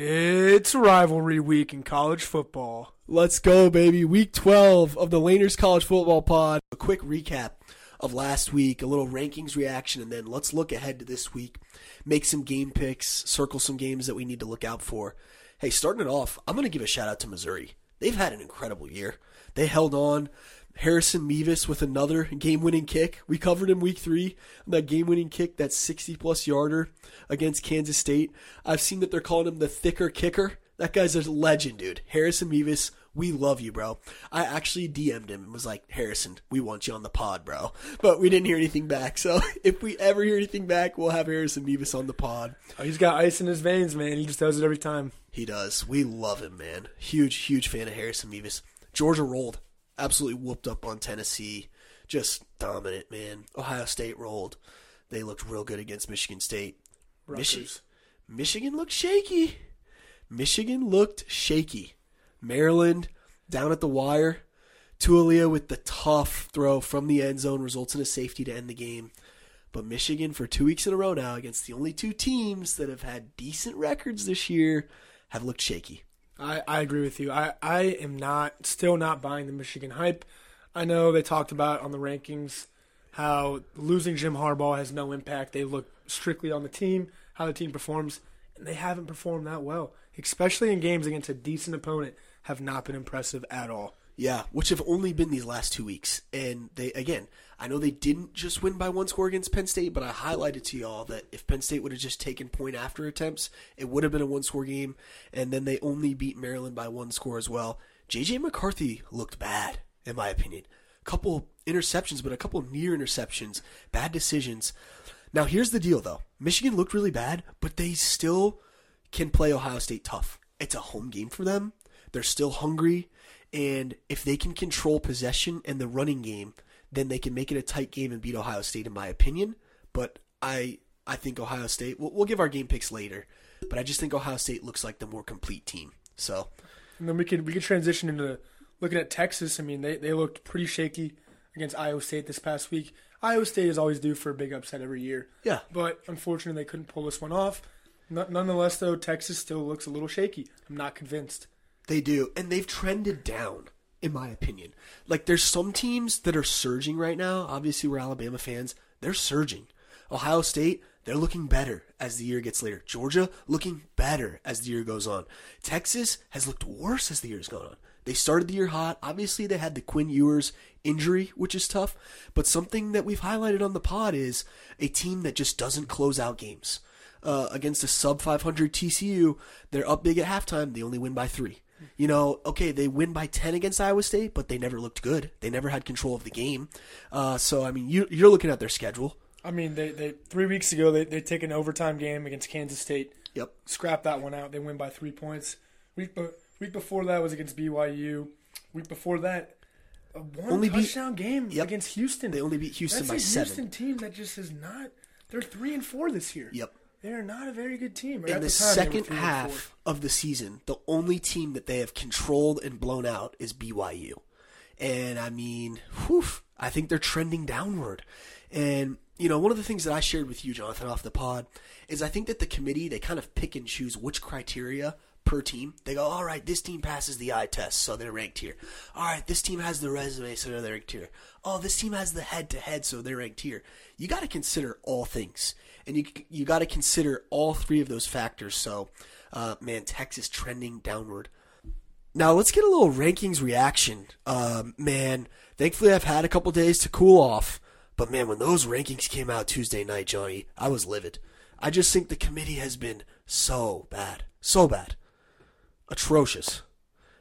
It's rivalry week in college football. Let's go, baby. Week 12 of the Laners College Football Pod. A quick recap of last week, a little rankings reaction, and then let's look ahead to this week. Make some game picks, circle some games that we need to look out for. Hey, starting it off, I'm going to give a shout out to Missouri. They've had an incredible year. They held on. Harrison Mevis with another game winning kick. We covered him week three on that game winning kick, that 60 plus yarder against Kansas State. I've seen that they're calling him the thicker kicker. That guy's a legend, dude. Harrison Mevis, we love you, bro. I actually DM'd him and was like, Harrison, we want you on the pod, bro. But we didn't hear anything back. So if we ever hear anything back, we'll have Harrison Mevis on the pod. Oh, he's got ice in his veins, man. He just does it every time. He does. We love him, man. Huge, huge fan of Harrison Mevis. Georgia rolled absolutely whooped up on Tennessee. Just dominant, man. Ohio State rolled. They looked real good against Michigan State. Michigan, Michigan looked shaky. Michigan looked shaky. Maryland down at the wire. Taulia with the tough throw from the end zone results in a safety to end the game. But Michigan, for two weeks in a row now, against the only two teams that have had decent records this year, have looked shaky. I, I agree with you. I, I am not still not buying the Michigan hype. I know they talked about on the rankings how losing Jim Harbaugh has no impact. They look strictly on the team, how the team performs, and they haven't performed that well. Especially in games against a decent opponent, have not been impressive at all. Yeah, which have only been these last two weeks. And they again, I know they didn't just win by one score against Penn State, but I highlighted to y'all that if Penn State would have just taken point after attempts, it would have been a one score game. And then they only beat Maryland by one score as well. JJ McCarthy looked bad, in my opinion. A couple interceptions, but a couple near interceptions, bad decisions. Now here's the deal though. Michigan looked really bad, but they still can play Ohio State tough. It's a home game for them. They're still hungry. And if they can control possession and the running game, then they can make it a tight game and beat Ohio State, in my opinion. But I I think Ohio State. We'll, we'll give our game picks later, but I just think Ohio State looks like the more complete team. So, and then we could we could transition into looking at Texas. I mean, they they looked pretty shaky against Iowa State this past week. Iowa State is always due for a big upset every year. Yeah, but unfortunately, they couldn't pull this one off. Nonetheless, though, Texas still looks a little shaky. I'm not convinced. They do, and they've trended down, in my opinion. Like there's some teams that are surging right now. Obviously, we're Alabama fans. They're surging. Ohio State, they're looking better as the year gets later. Georgia looking better as the year goes on. Texas has looked worse as the year's gone on. They started the year hot. Obviously, they had the Quinn Ewers injury, which is tough. But something that we've highlighted on the pod is a team that just doesn't close out games. Uh, against a sub 500 TCU, they're up big at halftime. They only win by three. You know, okay, they win by 10 against Iowa State, but they never looked good. They never had control of the game. Uh, so, I mean, you, you're looking at their schedule. I mean, they, they three weeks ago, they, they take an overtime game against Kansas State. Yep. Scrap that one out. They win by three points. Week, week before that was against BYU. Week before that, a one only touchdown beat, game yep. against Houston. They only beat Houston That's by a seven. Houston team that just is not. They're three and four this year. Yep. They're not a very good team. In the, the second half of the season, the only team that they have controlled and blown out is BYU. And I mean, whew, I think they're trending downward. And, you know, one of the things that I shared with you, Jonathan, off the pod, is I think that the committee, they kind of pick and choose which criteria per team. They go, all right, this team passes the eye test, so they're ranked here. All right, this team has the resume, so they're ranked here. Oh, this team has the head to head, so they're ranked here. You got to consider all things and you you got to consider all three of those factors. So, uh, man, Texas trending downward. Now let's get a little rankings reaction. Uh, man, thankfully I've had a couple days to cool off, but man, when those rankings came out Tuesday night, Johnny, I was livid. I just think the committee has been so bad, so bad, atrocious.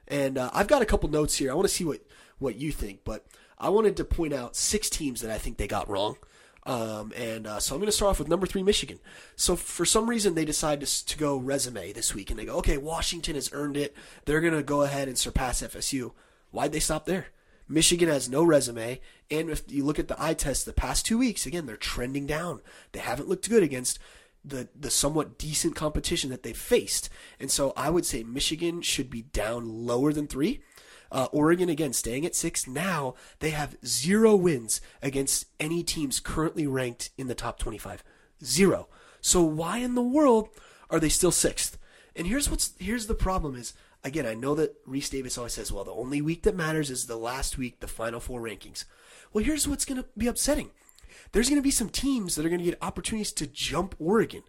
And uh, I've got a couple notes here. I want to see what what you think, but I wanted to point out six teams that I think they got wrong. Um, and uh, so I'm going to start off with number three, Michigan. So for some reason, they decide to, to go resume this week, and they go, okay, Washington has earned it. They're going to go ahead and surpass FSU. Why'd they stop there? Michigan has no resume, and if you look at the eye test the past two weeks, again, they're trending down. They haven't looked good against the the somewhat decent competition that they've faced. And so I would say Michigan should be down lower than three. Uh, Oregon, again, staying at six. Now they have zero wins against any teams currently ranked in the top 25. Zero. So why in the world are they still sixth? And here's what's here's the problem is again, I know that Rece Davis always says, well, the only week that matters is the last week, the final four rankings. Well, here's what's going to be upsetting. There's going to be some teams that are going to get opportunities to jump Oregon.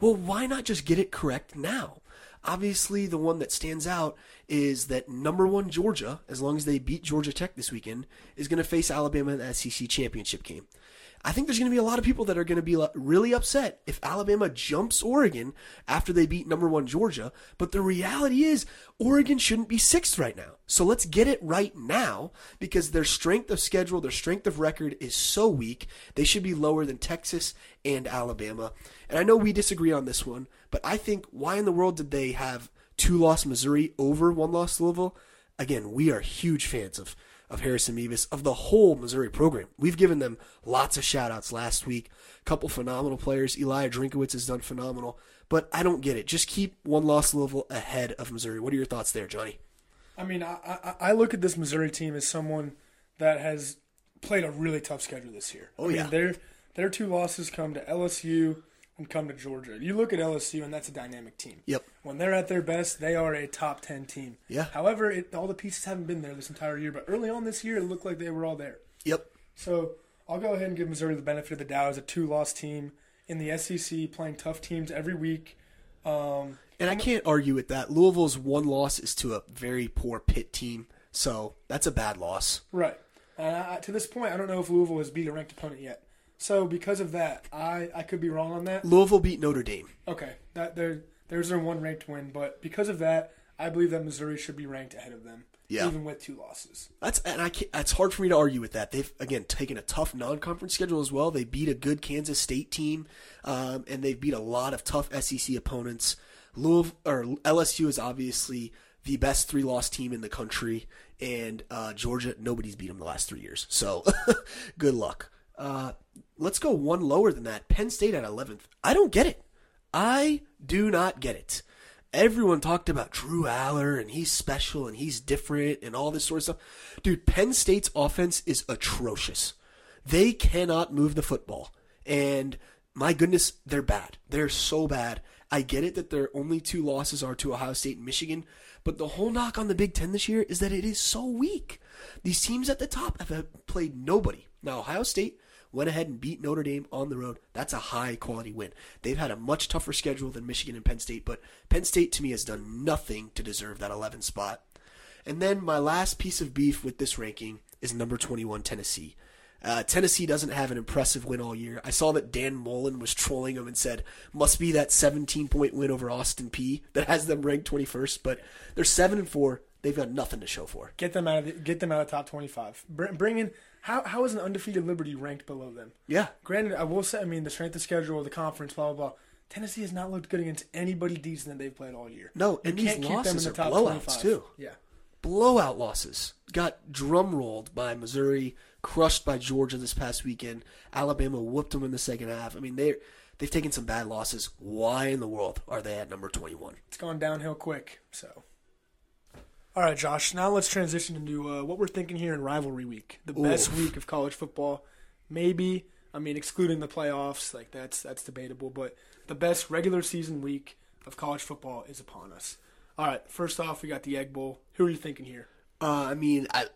Well, why not just get it correct now? Obviously, the one that stands out is that number one Georgia, as long as they beat Georgia Tech this weekend, is going to face Alabama in the SEC championship game. I think there's going to be a lot of people that are going to be really upset if Alabama jumps Oregon after they beat number one Georgia. But the reality is, Oregon shouldn't be sixth right now. So let's get it right now because their strength of schedule, their strength of record is so weak. They should be lower than Texas and Alabama. And I know we disagree on this one, but I think why in the world did they have two loss Missouri over one loss Louisville? Again, we are huge fans of of Harrison Mevis, of the whole Missouri program. We've given them lots of shout outs last week. A couple phenomenal players. Eli Drinkwitz has done phenomenal. But I don't get it. Just keep one loss Louisville ahead of Missouri. What are your thoughts there, Johnny? I mean, I, I, I look at this Missouri team as someone that has played a really tough schedule this year. Oh, I mean, yeah. Their, their two losses come to LSU, and come to Georgia. You look at LSU, and that's a dynamic team. Yep. When they're at their best, they are a top 10 team. Yeah. However, it, all the pieces haven't been there this entire year, but early on this year, it looked like they were all there. Yep. So I'll go ahead and give Missouri the benefit of the doubt as a two loss team in the SEC, playing tough teams every week. Um, and I can't argue with that. Louisville's one loss is to a very poor Pitt team, so that's a bad loss. Right. And I, to this point, I don't know if Louisville has beat a ranked opponent yet. So because of that, I, I could be wrong on that. Louisville beat Notre Dame. Okay, that there there's their one ranked win, but because of that, I believe that Missouri should be ranked ahead of them. Yeah. even with two losses. That's and I can't, it's hard for me to argue with that. They've again taken a tough non-conference schedule as well. They beat a good Kansas State team, um, and they've beat a lot of tough SEC opponents. Louisville or LSU is obviously the best three-loss team in the country, and uh, Georgia nobody's beat them the last three years. So good luck. Uh, let's go one lower than that. Penn State at 11th. I don't get it. I do not get it. Everyone talked about Drew Allar and he's special and he's different and all this sort of stuff. Dude, Penn State's offense is atrocious. They cannot move the football. And my goodness, they're bad. They're so bad. I get it that their only two losses are to Ohio State and Michigan, but the whole knock on the Big Ten this year is that it is so weak. These teams at the top have played nobody. Now, Ohio State went ahead and beat Notre Dame on the road. That's a high quality win. They've had a much tougher schedule than Michigan and Penn State, but Penn State to me has done nothing to deserve that 11 spot. And then my last piece of beef with this ranking is number 21 Tennessee. Uh, Tennessee doesn't have an impressive win all year. I saw that Dan Mullen was trolling them and said, must be that 17 point win over Austin Peay that has them ranked 21st, but they're 7 and 4. They've got nothing to show for. Get them out of the, get them out of top twenty five. Bring, bring in how how is an undefeated Liberty ranked below them? Yeah. Granted, I will say, I mean, the strength of schedule, the conference, blah blah blah. Tennessee has not looked good against anybody decent that they've played all year. No, and you these can't keep them in losses the are top blowouts 25. too. Yeah. blowout losses. Got drum rolled by Missouri, crushed by Georgia this past weekend. Alabama whooped them in the second half. I mean, they they've taken some bad losses. Why in the world are they at number 21? It's gone downhill quick. So, all right, Josh. Now let's transition into uh, what we're thinking here in rivalry week, the best week of college football. Maybe, I mean, excluding the playoffs, like that's that's debatable, but the best regular season week of college football is upon us. All right, first off, we got the Egg Bowl. Who are you thinking here? Uh, I mean, I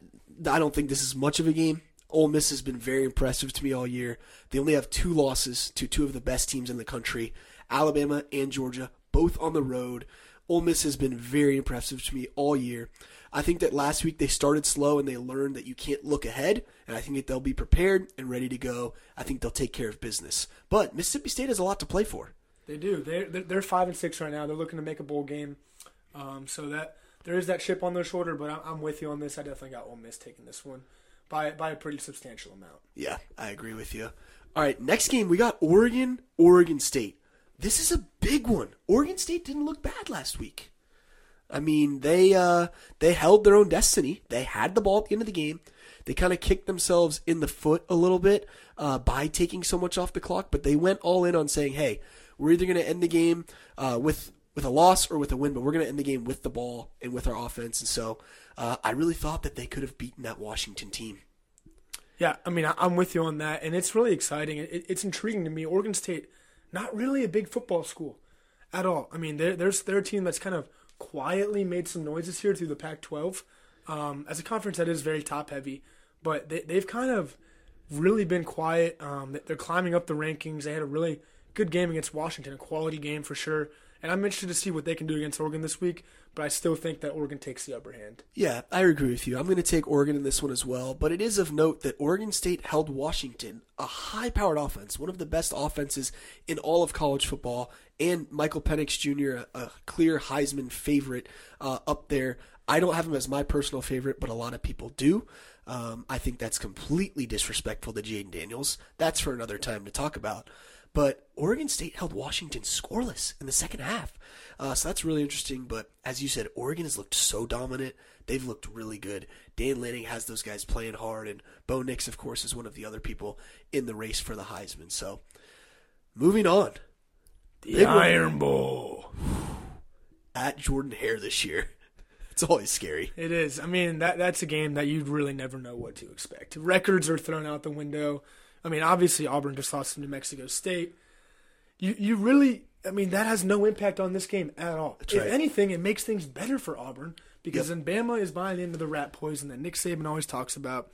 I don't think this is much of a game. Ole Miss has been very impressive to me all year. They only have two losses to two of the best teams in the country, Alabama and Georgia, both on the road. Ole Miss has been very impressive to me all year. I think that last week they started slow and they learned that you can't look ahead, and I think that they'll be prepared and ready to go. I think they'll take care of business. But Mississippi State has a lot to play for. They do. They're they're, five and six right now. They're looking to make a bowl game. Um, so that there is that chip on their shoulder, but I'm, I'm with you on this. I definitely got Ole Miss taking this one by by a pretty substantial amount. Yeah, I agree with you. All right, next game we got Oregon, Oregon State. This is a big one. Oregon State didn't look bad last week. I mean, they uh, they held their own destiny. They had the ball at the end of the game. They kind of kicked themselves in the foot a little bit uh, by taking so much off the clock, but they went all in on saying, "Hey, we're either going to end the game uh, with with a loss or with a win, but we're going to end the game with the ball and with our offense." And so, uh, I really thought that they could have beaten that Washington team. Yeah, I mean, I'm with you on that, and it's really exciting. It's intriguing to me. Oregon State, not really a big football school. at all. I mean, they're, they're, they're a team that's kind of quietly made some noises here through the Pac 12. Um, as a conference that is very top heavy, but they, they've kind of really been quiet. Um, they're climbing up the rankings. They had a really good game against Washington, a quality game for sure. And I'm interested to see what they can do against Oregon this week, but I still think that Oregon takes the upper hand. Yeah, I agree with you. I'm going to take Oregon in this one as well, but it is of note that Oregon State held Washington, a high powered offense, one of the best offenses in all of college football, and Michael Penix Jr., a, clear Heisman favorite uh, up there. I don't have him as my personal favorite, but a lot of people do. Um, I think that's completely disrespectful to Jayden Daniels. That's for another time to talk about. But Oregon State held Washington scoreless in the second half. Uh, so that's really interesting. But as you said, Oregon has looked so dominant. They've looked really good. Dan Lanning has those guys playing hard, and Bo Nix, of course, is one of the other people in the race for the Heisman. So moving on. The Big Iron one. Bowl. At Jordan Hare this year. It's always scary. It is. I mean, that that's a game that you'd really never know what to expect. Records are thrown out the window. I mean, obviously Auburn just lost to New Mexico State. You you really, I mean, that has no impact on this game at all. That's if right. anything, it makes things better for Auburn because yep. then Bama is buying into the rat poison that Nick Saban always talks about,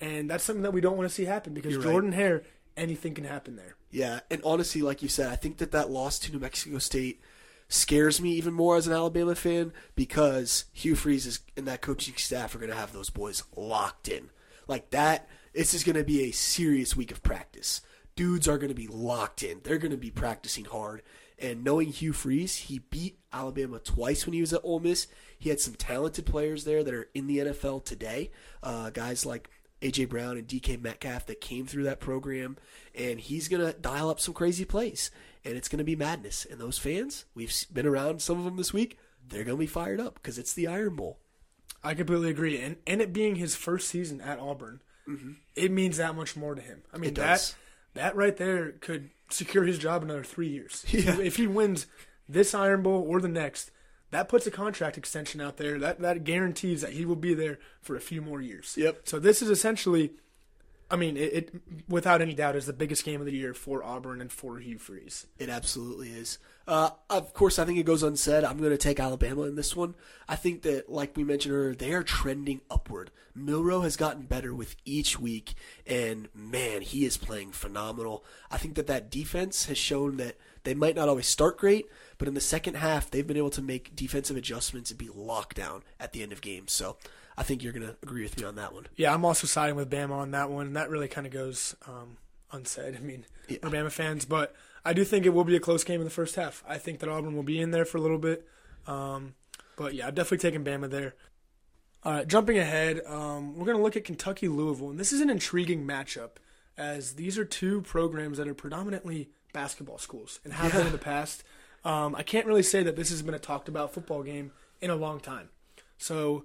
and that's something that we don't want to see happen because You're Jordan right. Hare, anything can happen there. Yeah, and honestly, like you said, I think that that loss to New Mexico State scares me even more as an Alabama fan because Hugh Freeze is, and that coaching staff are going to have those boys locked in. Like that this is going to be a serious week of practice. Dudes are going to be locked in. They're going to be practicing hard. And knowing Hugh Freeze, he beat Alabama twice when he was at Ole Miss. He had some talented players there that are in the NFL today. Uh, guys like AJ Brown and DK Metcalf that came through that program, and he's gonna dial up some crazy plays, and it's gonna be madness. And those fans, we've been around some of them this week. They're gonna be fired up because it's the Iron Bowl. I completely agree, and and it being his first season at Auburn, mm-hmm. it means that much more to him. I mean, that that right there could secure his job another three years. Yeah. If he wins this Iron Bowl or the next, that puts a contract extension out there. That that guarantees that he will be there for a few more years. Yep. So this is essentially I mean, it, it, without any doubt is the biggest game of the year for Auburn and for Hugh Freeze. It absolutely is. Uh, of course, I think it goes unsaid. I'm going to take Alabama in this one. I think that, like we mentioned earlier, they are trending upward. Milroe has gotten better with each week, and man, he is playing phenomenal. I think that that defense has shown that they might not always start great, but in the second half, they've been able to make defensive adjustments and be locked down at the end of games. So I think you're going to agree with me on that one. Yeah, I'm also siding with Bama on that one. That really kind of goes um, unsaid. I mean, yeah. fans, but I do think it will be a close game in the first half. I think that Auburn will be in there for a little bit. Um, but yeah, I've definitely taken Bama there. All right, jumping ahead, um, we're going to look at Kentucky Louisville, and this is an intriguing matchup as these are two programs that are predominantly basketball schools and have yeah. been in the past. Um, I can't really say that this has been a talked about football game in a long time. So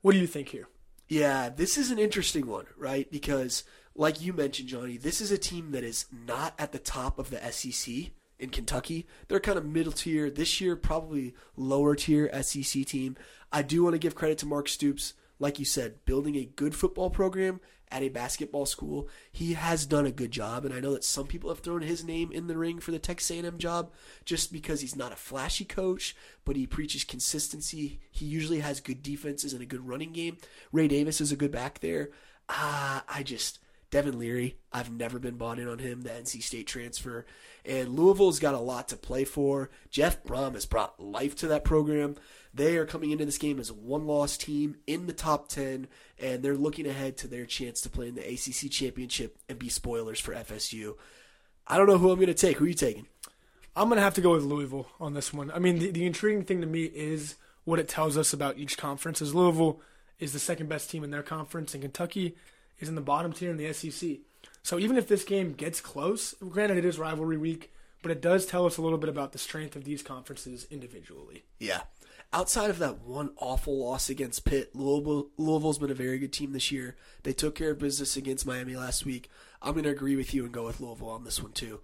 what do you think here? Yeah, this is an interesting one, right? Because, like you mentioned, Johnny, this is a team that is not at the top of the SEC in Kentucky. They're kind of middle tier. This year, probably lower tier SEC team. I do want to give credit to Mark Stoops. Like you said, building a good football program at a basketball school. He has done a good job, and I know that some people have thrown his name in the ring for the Texas A&M job just because he's not a flashy coach, but he preaches consistency. He usually has good defenses and a good running game. Ray Davis is a good back there. Ah, I just Devin Leary, I've never been bought in on him, the NC State transfer. And Louisville's got a lot to play for. Jeff Brohm has brought life to that program. They are coming into this game as a one loss team in the top 10, and they're looking ahead to their chance to play in the ACC championship and be spoilers for FSU. I don't know who I'm going to take. Who are you taking? I'm going to have to go with Louisville on this one. I mean, the, the intriguing thing to me is what it tells us about each conference. Is Louisville is the second best team in their conference, and Kentucky is in the bottom tier in the SEC. So even if this game gets close, granted it is rivalry week, but it does tell us a little bit about the strength of these conferences individually. Yeah, outside of that one awful loss against Pitt, Louisville, Louisville's been a very good team this year. They took care of business against Miami last week. I'm going to agree with you and go with Louisville on this one too.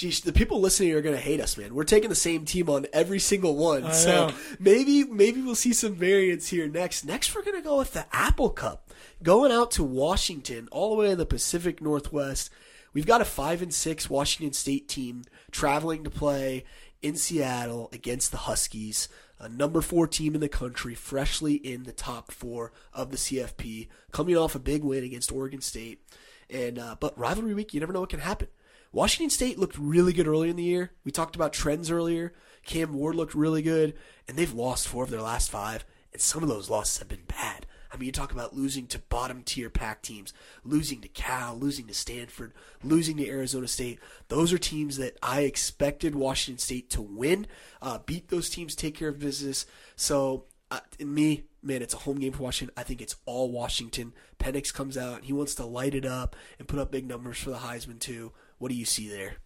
Geez, the people listening are going to hate us, man. We're taking the same team on every single one, I so know. maybe maybe we'll see some variance here next. Next, we're going to go with the Apple Cup, going out to Washington, all the way in the Pacific Northwest. We've got a five and six Washington State team traveling to play in Seattle against the Huskies, a number four team in the country, freshly in the top four of the CFP, coming off a big win against Oregon State. And uh, but rivalry week, you never know what can happen. Washington State looked really good early in the year. We talked about trends earlier. Cam Ward looked really good, and they've lost four of their last five, and some of those losses have been bad. I mean, you talk about losing to bottom tier Pac teams, losing to Cal, losing to Stanford, losing to Arizona State. Those are teams that I expected Washington State to win, uh, beat those teams, take care of business. So, uh, me, man, it's a home game for Washington. I think it's all Washington. Penix comes out, he wants to light it up and put up big numbers for the Heisman, too. What do you see there?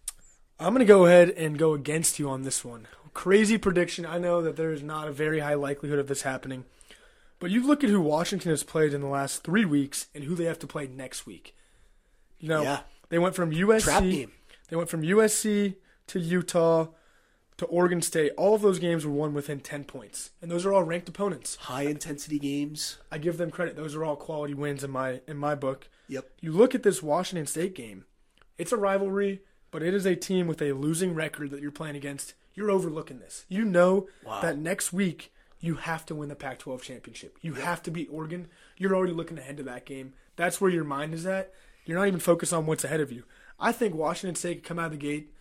I'm going to go ahead and go against you on this one. Crazy prediction. I know that there is not a very high likelihood of this happening. But you look at who Washington has played in the last three weeks and who they have to play next week. You know, Yeah. they went from USC. Trap game. They went from USC to Utah to Oregon State. All of those games were won within 10 points. And those are all ranked opponents. High intensity games. I give them credit. Those are all quality wins in my in my book. Yep. You look at this Washington State game. It's a rivalry, but it is a team with a losing record that you're playing against. You're overlooking this. You know Wow. that next week you have to win the Pac-12 championship. You have to beat Oregon. You're already looking ahead to that game. That's where your mind is at. You're not even focused on what's ahead of you. I think Washington State could come out of the gate,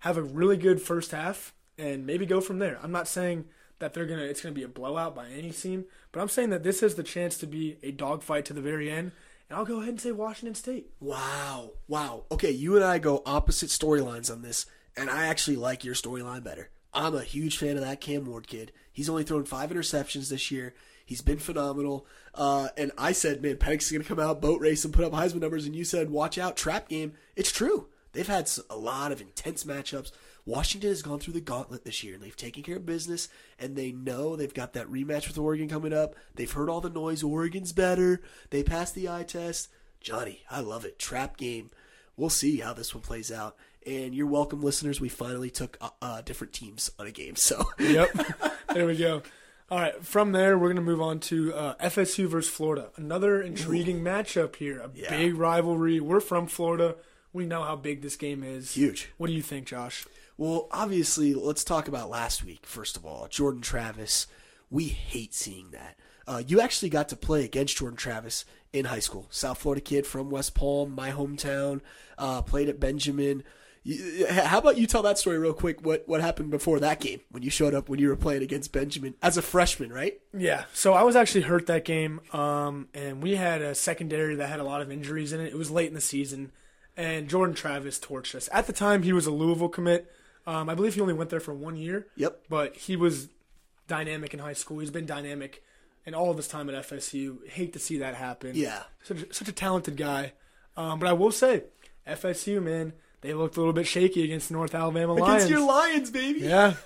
have a really good first half, and maybe go from there. I'm not saying that they're gonna it's gonna be a blowout by any team, but I'm saying that this has the chance to be a dogfight to the very end. And I'll go ahead and say Washington State. Wow. Wow. Okay, you and I go opposite storylines on this, and I actually like your storyline better. I'm a huge fan of that Cam Ward kid. He's only thrown five interceptions this year. He's been phenomenal. Uh, and I said, man, Penix is going to come out, boat race, and put up Heisman numbers. And you said, watch out, trap game. It's true. They've had a lot of intense matchups. Washington has gone through the gauntlet this year, and they've taken care of business, and they know they've got that rematch with Oregon coming up. They've heard all the noise. Oregon's better. They passed the eye test. Johnny, I love it. Trap game. We'll see how this one plays out. And you're welcome, listeners. We finally took uh, uh, different teams on a game. So, Yep. there we go. All right. From there, we're going to move on to uh, FSU versus Florida. Another intriguing matchup here. A Yeah. big rivalry. We're from Florida. We know how big this game is. Huge. What do you think, Josh? Well, obviously, let's talk about last week, first of all. Jordan Travis. We hate seeing that. Uh, you actually got to play against Jordan Travis in high school. South Florida kid from West Palm, my hometown. Uh, played at Benjamin. How about you tell that story real quick? What what happened before that game when you showed up when you were playing against Benjamin as a freshman, right? Yeah, so I was actually hurt that game, um, and we had a secondary that had a lot of injuries in it. It was late in the season, and Jordan Travis torched us. At the time, he was a Louisville commit. Um, I believe he only went there for one year. Yep. But he was dynamic in high school. He's been dynamic in all of his time at FSU. Hate to see that happen. Yeah. such a, such a talented guy. Um, but I will say, FSU man, they looked a little bit shaky against the North Alabama Lions. Against your Lions, baby. Yeah.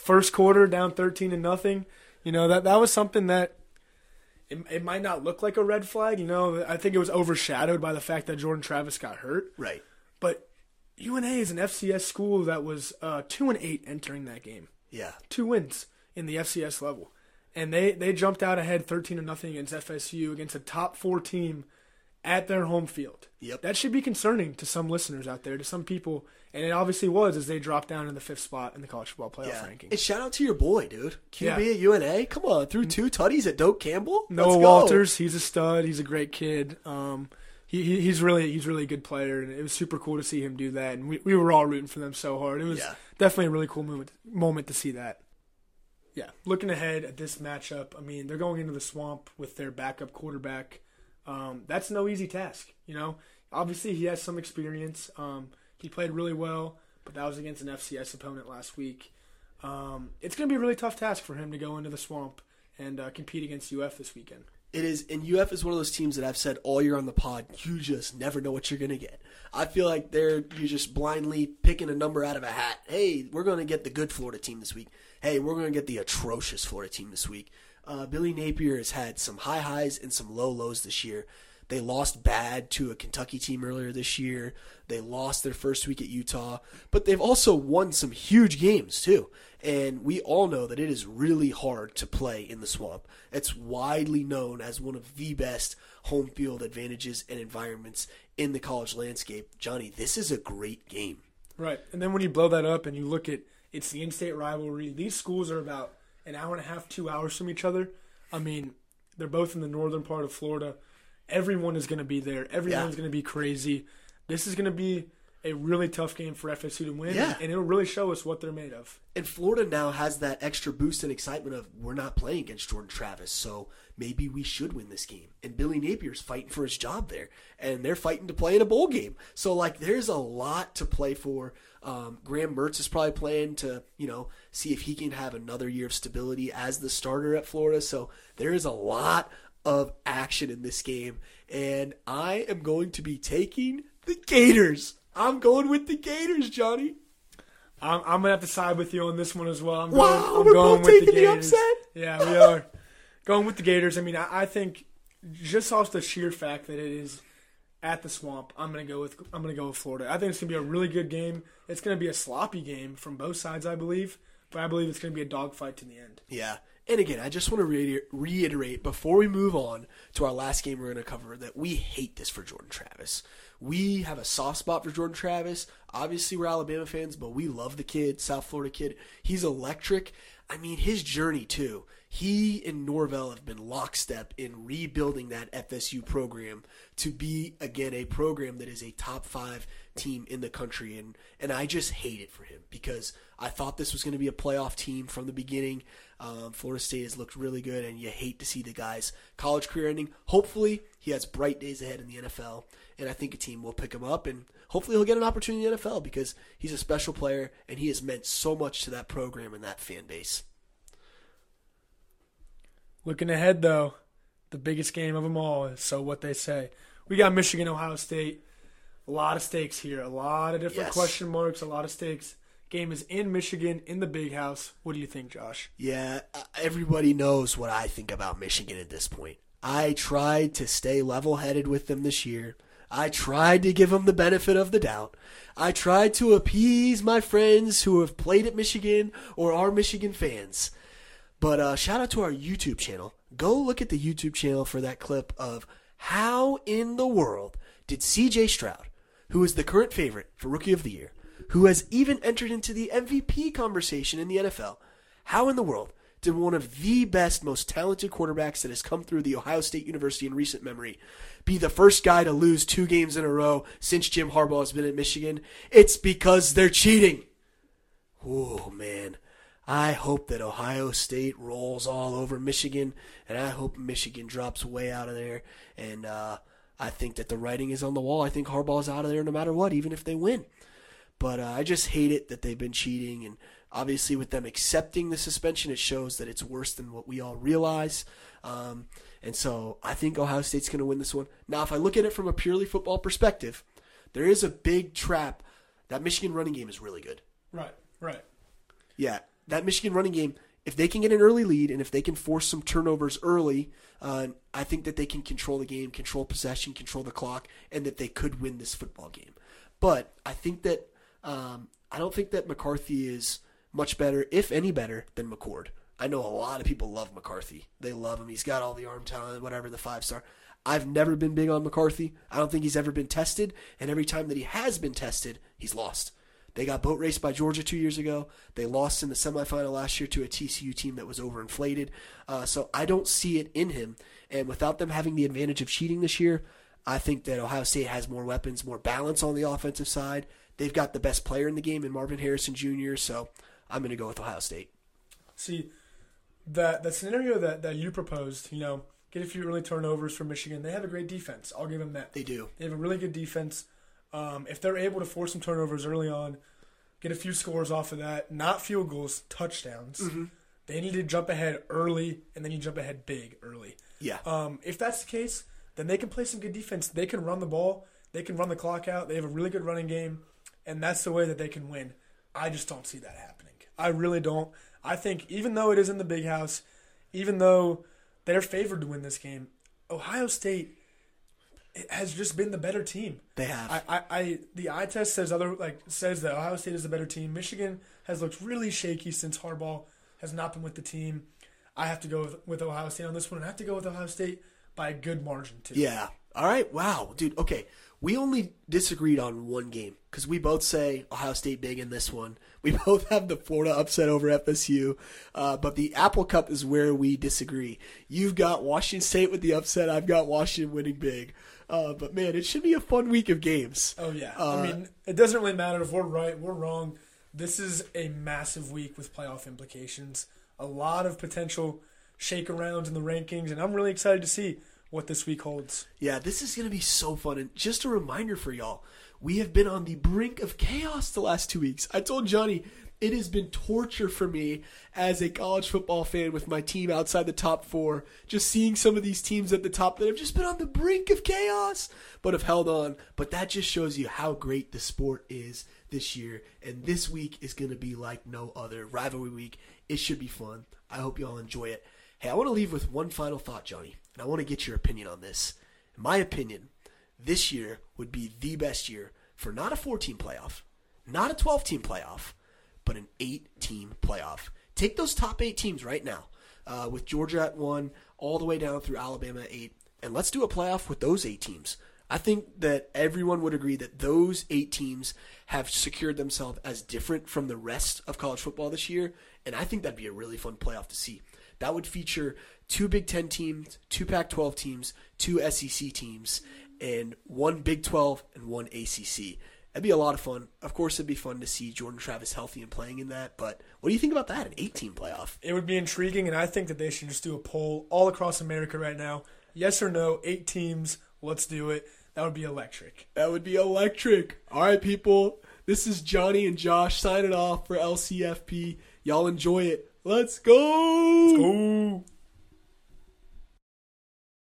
First quarter down 13 to nothing. You know, that that was something that it, it might not look like a red flag, you know. I think it was overshadowed by the fact that Jordan Travis got hurt. Right. But UNA is an FCS school that was uh, 2 and 8 entering that game. Yeah. Two wins in the FCS level. And they they jumped out ahead 13 to nothing against FSU against a top 4 team at their home field. Yep. That should be concerning to some listeners out there, to some people, and it obviously was as they dropped down in the fifth spot in the college football playoff Yeah. rankings. And shout out to your boy, dude. QB Yeah. at UNA. Come on, threw two tutties at Doak Campbell. Noah Let's go. Walters, he's a stud. He's a great kid. Um, he, he he's really he's really a good player, and it was super cool to see him do that. And we, we were all rooting for them so hard. It was Yeah. definitely a really cool moment moment to see that. Yeah, looking ahead at this matchup, I mean they're going into the swamp with their backup quarterback. Um, that's no easy task, you know. Obviously, he has some experience. Um, he played really well, but that was against an FCS opponent last week. Um, it's going to be a really tough task for him to go into the swamp and uh, compete against UF this weekend. It is, and UF is one of those teams that I've said all year on the pod. You just never know what you're gonna get. I feel like they're you just blindly picking a number out of a hat. Hey, we're gonna get the good Florida team this week. Hey, we're gonna get the atrocious Florida team this week. Uh, Billy Napier has had some high highs and some low lows this year. They lost bad to a Kentucky team earlier this year. They lost their first week at Utah, but they've also won some huge games too. And we all know that it is really hard to play in the swamp. It's widely known as one of the best home field advantages and environments in the college landscape. Johnny, this is a great game. Right. And then when you blow that up and you look at It's the in-state rivalry. These schools are about an hour and a half, two hours from each other. I mean, they're both in the northern part of Florida. Everyone is going to be there. Everyone's Yeah. going to be crazy. This is going to be a really tough game for FSU to win, Yeah. and it'll really show us what they're made of. And Florida now has that extra boost and excitement of we're not playing against Jordan Travis, so maybe we should win this game. And Billy Napier's fighting for his job there, and they're fighting to play in a bowl game. So like, there's a lot to play for. Um, Graham Mertz is probably playing to you know see if he can have another year of stability as the starter at Florida. So there is a lot of action in this game, and I am going to be taking the Gators. I'm going with the Gators, Johnny. I'm, I'm gonna have to side with you on this one as well. I'm Wow, going, I'm we're going both with taking the Gators. upset? Yeah, we are going with the Gators. I mean, I, I think just off the sheer fact that it is at the swamp, I'm gonna go with I'm gonna go with Florida. I think it's gonna be a really good game. It's gonna be a sloppy game from both sides, I believe, but I believe it's gonna be a dogfight to the end. Yeah. And again, I just want to reiter- reiterate before we move on to our last game we're going to cover that we hate this for Jordan Travis. We have a soft spot for Jordan Travis. Obviously, we're Alabama fans, but we love the kid, South Florida kid. He's electric. I mean, his journey, too. He and Norvell have been lockstep in rebuilding that FSU program to be, again, a program that is a top five team in the country. And, and I just hate it for him because I thought this was going to be a playoff team from the beginning. Um, Florida State has looked really good, and you hate to see the guy's college career ending. Hopefully, he has bright days ahead in the NFL, and I think a team will pick him up, and hopefully, he'll get an opportunity in the NFL because he's a special player, and he has meant so much to that program and that fan base. Looking ahead, though, the biggest game of them all is so what they say. We got Michigan, Ohio State. A lot of stakes here. A lot of different Yes. question marks. A lot of stakes. Game is in Michigan, in the big house. What do you think, Josh? Yeah, uh, everybody knows what I think about Michigan at this point. I tried to stay level headed with them this year. I tried to give them the benefit of the doubt. I tried to appease my friends who have played at Michigan or are Michigan fans. But uh, shout out to our YouTube channel. Go look at the YouTube channel for that clip of how in the world did CJ Stroud, who is the current favorite for Rookie of the Year, who has even entered into the MVP conversation in the NFL, how in the world did one of the best, most talented quarterbacks that has come through the Ohio State University in recent memory be the first guy to lose two games in a row since Jim Harbaugh has been at Michigan? It's because they're cheating. Oh, man. I hope that Ohio State rolls all over Michigan, and I hope Michigan drops way out of there. And uh, I think that the writing is on the wall. I think Harbaugh's out of there no matter what, even if they win. But uh, I just hate it that they've been cheating, and obviously with them accepting the suspension, it shows that it's worse than what we all realize. Um, and so I think Ohio State's going to win this one. Now, if I look at it from a purely football perspective, there is a big trap. That Michigan running game is really good. Right, right. Yeah, that Michigan running game, if they can get an early lead and if they can force some turnovers early, uh, I think that they can control the game, control possession, control the clock, and that they could win this football game. But I think that um, I don't think that McCarthy is much better, if any better, than McCord. I know a lot of people love McCarthy. They love him. He's got all the arm talent, whatever, the five star. I've never been big on McCarthy. I don't think he's ever been tested, and every time that he has been tested, he's lost. They got boat raced by Georgia two years ago. They lost in the semifinal last year to a TCU team that was overinflated. Uh, so I don't see it in him. And without them having the advantage of cheating this year, I think that Ohio State has more weapons, more balance on the offensive side. They've got the best player in the game in Marvin Harrison Jr. So I'm going to go with Ohio State. See, that the scenario that, that you proposed, you know, get a few early turnovers for Michigan. They have a great defense. I'll give them that. They do. They have a really good defense. Um, if they're able to force some turnovers early on, get a few scores off of that, not field goals, touchdowns. Mm-hmm. They need to jump ahead early, and then you jump ahead big early. Yeah. Um, if that's the case, then they can play some good defense. They can run the ball. They can run the clock out. They have a really good running game, and that's the way that they can win. I just don't see that happening. I really don't. I think even though it is in the big house, even though they're favored to win this game, Ohio State has just been the better team. They have. I, I, I the eye test says other like says that Ohio State is the better team. Michigan has looked really shaky since Harbaugh has not been with the team. I have to go with, with Ohio State on this one, and I have to go with Ohio State by a good margin too. Yeah. All right. Wow, dude. Okay, we only disagreed on one game because we both say Ohio State big in this one. We both have the Florida upset over FSU, uh, but the Apple Cup is where we disagree. You've got Washington State with the upset. I've got Washington winning big. Uh, but man, it should be a fun week of games. Oh yeah, Uh, I mean, it doesn't really matter if we're right, we're wrong. This is a massive week with playoff implications. A lot of potential shake arounds in the rankings, and I'm really excited to see what this week holds. Yeah, this is going to be so fun. And just a reminder for y'all, we have been on the brink of chaos the last two weeks. I told Johnny it has been torture for me as a college football fan with my team outside the top four, just seeing some of these teams at the top that have just been on the brink of chaos, but have held on. But that just shows you how great the sport is this year. And this week is going to be like no other. Rivalry week. It should be fun. I hope y'all enjoy it. Hey, I want to leave with one final thought, Johnny, and I want to get your opinion on this. In my opinion, this year would be the best year for not a 14 playoff, not a 12 team playoff, but an eight team playoff. Take those top eight teams right now, uh, with Georgia at one, all the way down through Alabama at eight, and let's do a playoff with those eight teams. I think that everyone would agree that those eight teams have secured themselves as different from the rest of college football this year, and I think that'd be a really fun playoff to see. That would feature two Big Ten teams, two Pac 12 teams, two SEC teams, and one Big 12 and one ACC. That'd be a lot of fun. Of course, it'd be fun to see Jordan Travis healthy and playing in that, but what do you think about that? An 18 playoff? It would be intriguing, and I think that they should just do a poll all across America right now. Yes or no, eight teams, let's do it. That would be electric. That would be electric. All right, people. This is Johnny and Josh signing off for LCFP. Y'all enjoy it. Let's go. Ooh.